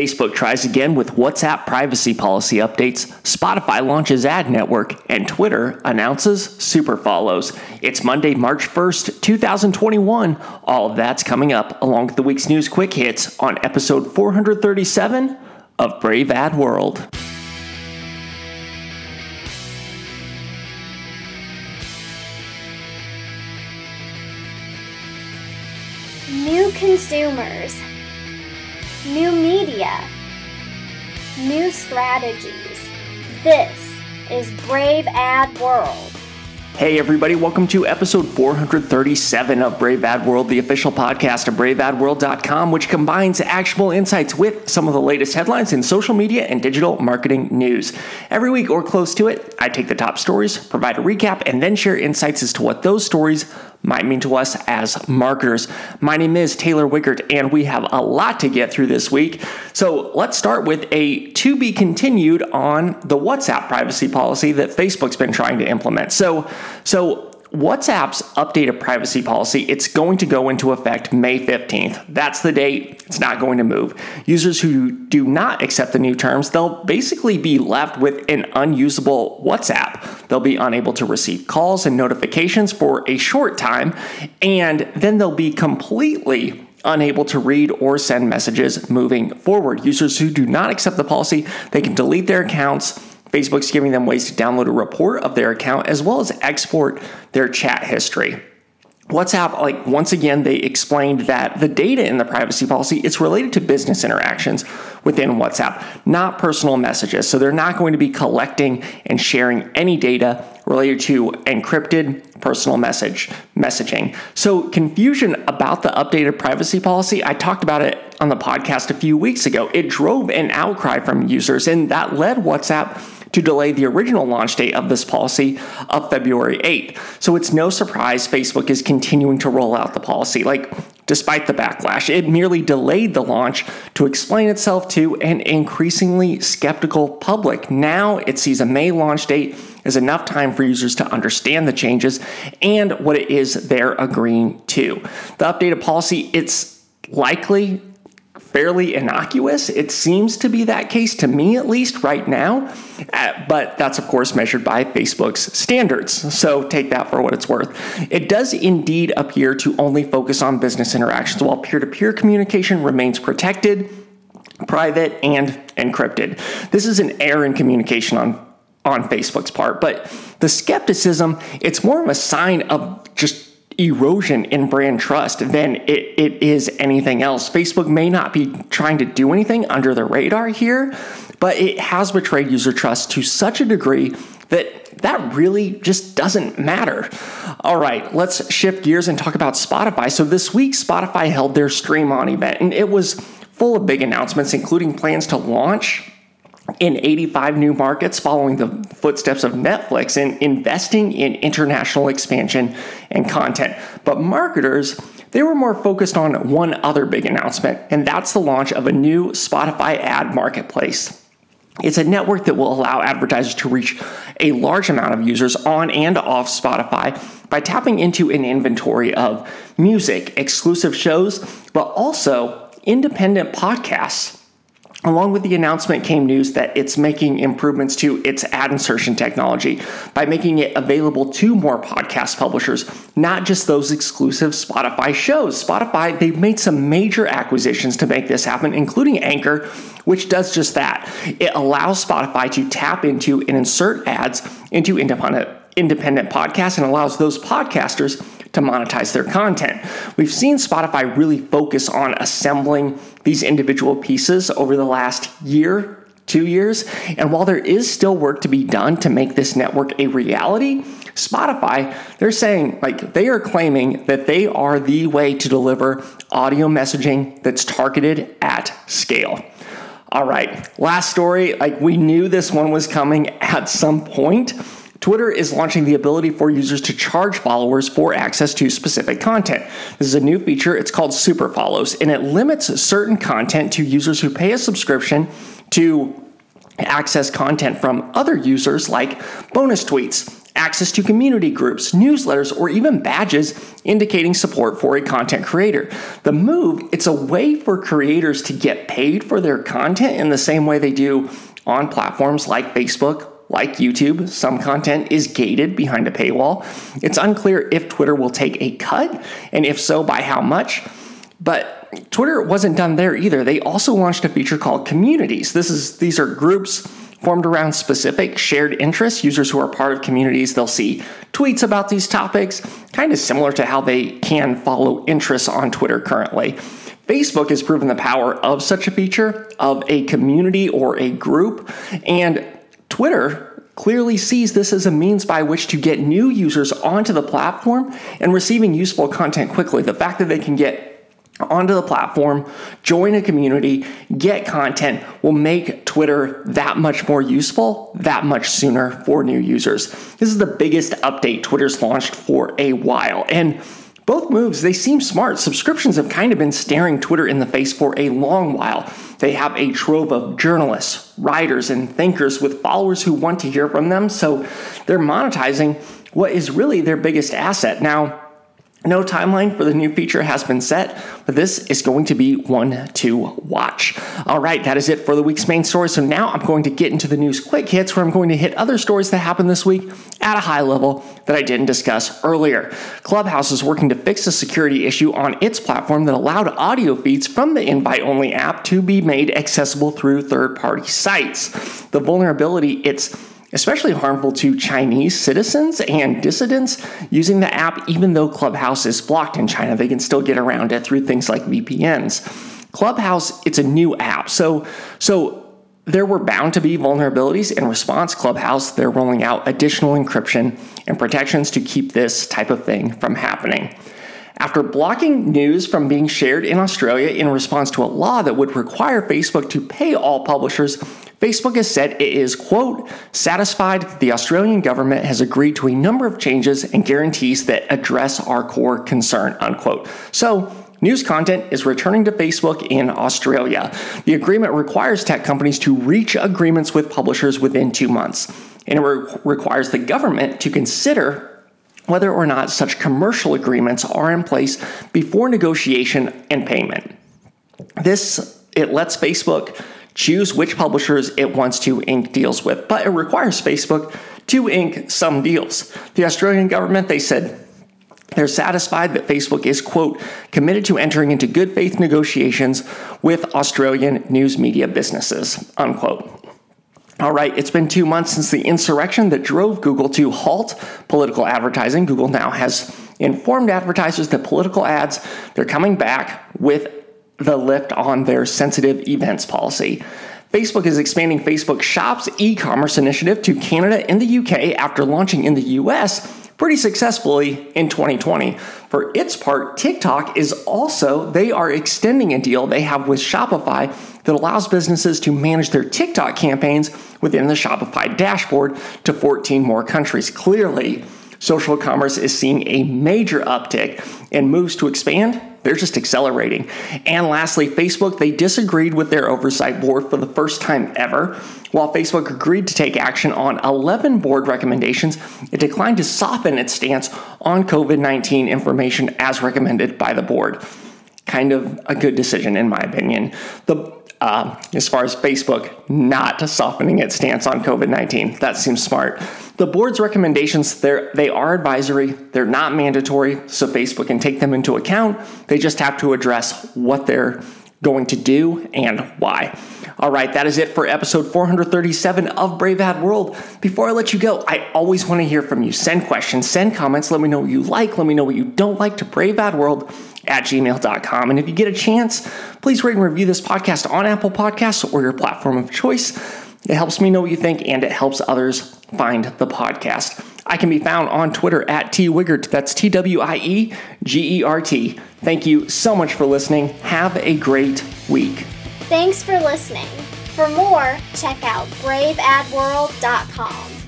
Facebook tries again with WhatsApp privacy policy updates, Spotify launches ad network, and Twitter announces super follows. It's Monday, March 1st, 2021. All of that's coming up along with the week's news quick hits on episode 437 of Brave Ad World. New consumers new media, new strategies. This is Brave Ad World. Hey, everybody, welcome to episode 437 of Brave Ad World, the official podcast of braveadworld.com, which combines actionable insights with some of the latest headlines in social media and digital marketing news. Every week or close to it, I take the top stories, provide a recap, and then share insights as to what those stories might mean to us as marketers. My name is Taylor Wiegert, and we have a lot to get through this week. So let's start with a to be continued on the WhatsApp privacy policy that Facebook's been trying to implement. So, so WhatsApp's updated privacy policy, it's going to go into effect May 15th. That's the date. It's not going to move. Users who do not accept the new terms, they'll basically be left with an unusable WhatsApp. They'll be unable to receive calls and notifications for a short time, and then they'll be completely unable to read or send messages moving forward. Users who do not accept the policy, they can delete their accounts Facebook's giving them ways to download a report of their account as well as export their chat history. WhatsApp, like once again, they explained that the data in the privacy policy it's related to business interactions within WhatsApp, not personal messages. So they're not going to be collecting and sharing any data related to encrypted personal message messaging. So confusion about the updated privacy policy, I talked about it on the podcast a few weeks ago. It drove an outcry from users and that led WhatsApp to delay the original launch date of this policy of February 8th. So it's no surprise Facebook is continuing to roll out the policy. Like, despite the backlash, it merely delayed the launch to explain itself to an increasingly skeptical public. Now it sees a May launch date as enough time for users to understand the changes and what it is they're agreeing to. The updated policy, it's likely fairly innocuous. It seems to be that case to me, at least right now. Uh, but that's, of course, measured by Facebook's standards. So take that for what it's worth. It does indeed appear to only focus on business interactions, while peer to peer communication remains protected, private, and encrypted. This is an error in communication on on Facebook's part, but the skepticism, it's more of a sign of just erosion in brand trust than it, it is anything else. Facebook may not be trying to do anything under the radar here, but it has betrayed user trust to such a degree that that really just doesn't matter. All right, let's shift gears and talk about Spotify. So this week, Spotify held their Stream On event, and it was full of big announcements, including plans to launch in 85 new markets following the footsteps of Netflix and investing in international expansion and content. But marketers, they were more focused on one other big announcement, and that's the launch of a new Spotify ad marketplace. It's a network that will allow advertisers to reach a large amount of users on and off Spotify by tapping into an inventory of music, exclusive shows, but also independent podcasts. Along with the announcement came news that it's making improvements to its ad insertion technology by making it available to more podcast publishers, not just those exclusive Spotify shows. Spotify, they've made some major acquisitions to make this happen, including Anchor, which does just that. It allows Spotify to tap into and insert ads into independent independent podcasts and allows those podcasters to monetize their content. We've seen Spotify really focus on assembling these individual pieces over the last year, two years. And while there is still work to be done to make this network a reality, Spotify, they're saying, like, they are claiming that they are the way to deliver audio messaging that's targeted at scale. All right, last story. Like, we knew this one was coming at some point. Twitter is launching the ability for users to charge followers for access to specific content. This is a new feature. It's called Super Follows, and it limits certain content to users who pay a subscription to access content from other users like bonus tweets, access to community groups, newsletters, or even badges indicating support for a content creator. The move, it's a way for creators to get paid for their content in the same way they do on platforms like Facebook, like YouTube, some content is gated behind a paywall. It's unclear if Twitter will take a cut, and if so, by how much. But Twitter wasn't done there either. They also launched a feature called communities. This is these are groups formed around specific shared interests. Users who are part of communities, they'll see tweets about these topics, kind of similar to how they can follow interests on Twitter currently. Facebook has proven the power of such a feature of a community or a group, and Twitter clearly sees this as a means by which to get new users onto the platform and receiving useful content quickly. The fact that they can get onto the platform, join a community, get content will make Twitter that much more useful, that much sooner for new users. This is the biggest update Twitter's launched for a while. And both moves, they seem smart. Subscriptions have kind of been staring Twitter in the face for a long while. They have a trove of journalists, writers, and thinkers with followers who want to hear from them, so they're monetizing what is really their biggest asset. Now, no timeline for the new feature has been set, but this is going to be one to watch. All right, that is it for the week's main story. So now I'm going to get into the news quick hits where I'm going to hit other stories that happened this week at a high level that I didn't discuss earlier. Clubhouse is working to fix a security issue on its platform that allowed audio feeds from the invite only app to be made accessible through third party sites. The vulnerability, it's especially harmful to Chinese citizens and dissidents using the app, even though Clubhouse is blocked in China. They can still get around it through things like VPNs. Clubhouse, it's a new app. So, so there were bound to be vulnerabilities. In response, Clubhouse, they're rolling out additional encryption and protections to keep this type of thing from happening. After blocking news from being shared in Australia in response to a law that would require Facebook to pay all publishers Facebook has said it is, quote, satisfied that the Australian government has agreed to a number of changes and guarantees that address our core concern, unquote. So, News content is returning to Facebook in Australia. The agreement requires tech companies to reach agreements with publishers within two months, and it re- requires the government to consider whether or not such commercial agreements are in place before negotiation and payment. This it lets Facebook choose which publishers it wants to ink deals with, but it requires Facebook to ink some deals. The Australian government, they said, they're satisfied that Facebook is, quote, committed to entering into good faith negotiations with Australian news media businesses, unquote. All right, it's been two months since the insurrection that drove Google to halt political advertising. Google now has informed advertisers that political ads, they're coming back with the lift on their sensitive events policy. Facebook is expanding Facebook Shops e commerce initiative to Canada and the UK after launching in the US pretty successfully in 2020. For its part, TikTok is also, they are extending a deal they have with Shopify that allows businesses to manage their TikTok campaigns within the Shopify dashboard to 14 more countries. Clearly, social commerce is seeing a major uptick and moves to expand they're just accelerating. And lastly, Facebook, they disagreed with their oversight board for the first time ever. While Facebook agreed to take action on 11 board recommendations, it declined to soften its stance on COVID 19 information as recommended by the board. Kind of a good decision, in my opinion. The uh, as far as Facebook not softening its stance on COVID 19. That seems smart. The board's recommendations, they are advisory, they're not mandatory, so Facebook can take them into account. They just have to address what they're going to do and why. All right, that is it for episode 437 of Brave Ad World. Before I let you go, I always want to hear from you. Send questions, send comments, let me know what you like, let me know what you don't like to Brave Ad World at gmail.com. And if you get a chance, please rate and review this podcast on Apple Podcasts or your platform of choice. It helps me know what you think and it helps others find the podcast. I can be found on Twitter at T Wiegert. That's T W I E G E R T. Thank you so much for listening. Have a great week. Thanks for listening. For more, check out braveadworld.com.